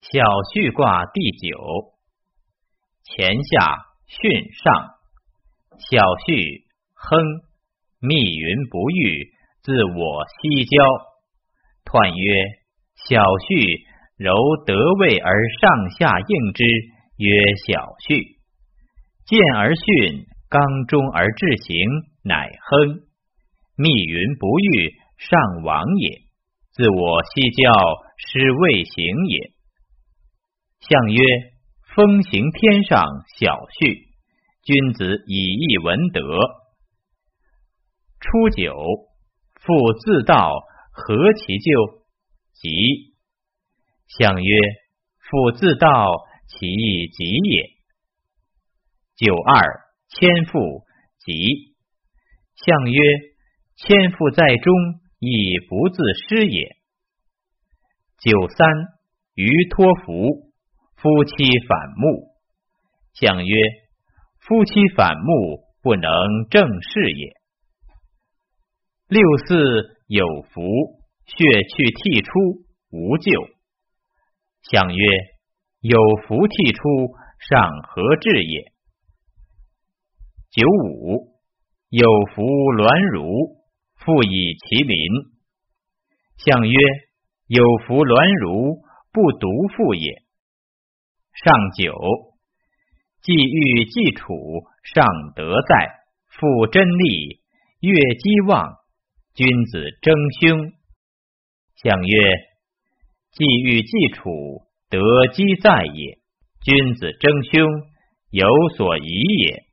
小序卦第九，乾下巽上，小序亨，密云不遇，自我西郊。彖曰：小序柔得位而上下应之，曰小序。见而巽，刚中而志行，乃亨。密云不遇，上往也。自我西郊，是未行也。象曰：风行天上，小序。君子以义闻德。初九，复自道，何其咎？吉。象曰：复自道，其义吉也。九二，千父吉。象曰：千父在中，亦不自失也。九三，于托福。夫妻反目，相曰：夫妻反目，不能正事也。六四有福，血去涕出，无咎。相曰：有福涕出，尚何至也？九五有福鸾如，复以其邻。相曰：有福鸾如，不独复也。上九，既欲既处，尚德在，复真利，月积旺，君子争凶。相曰：既欲既处，德积在也。君子争凶，有所疑也。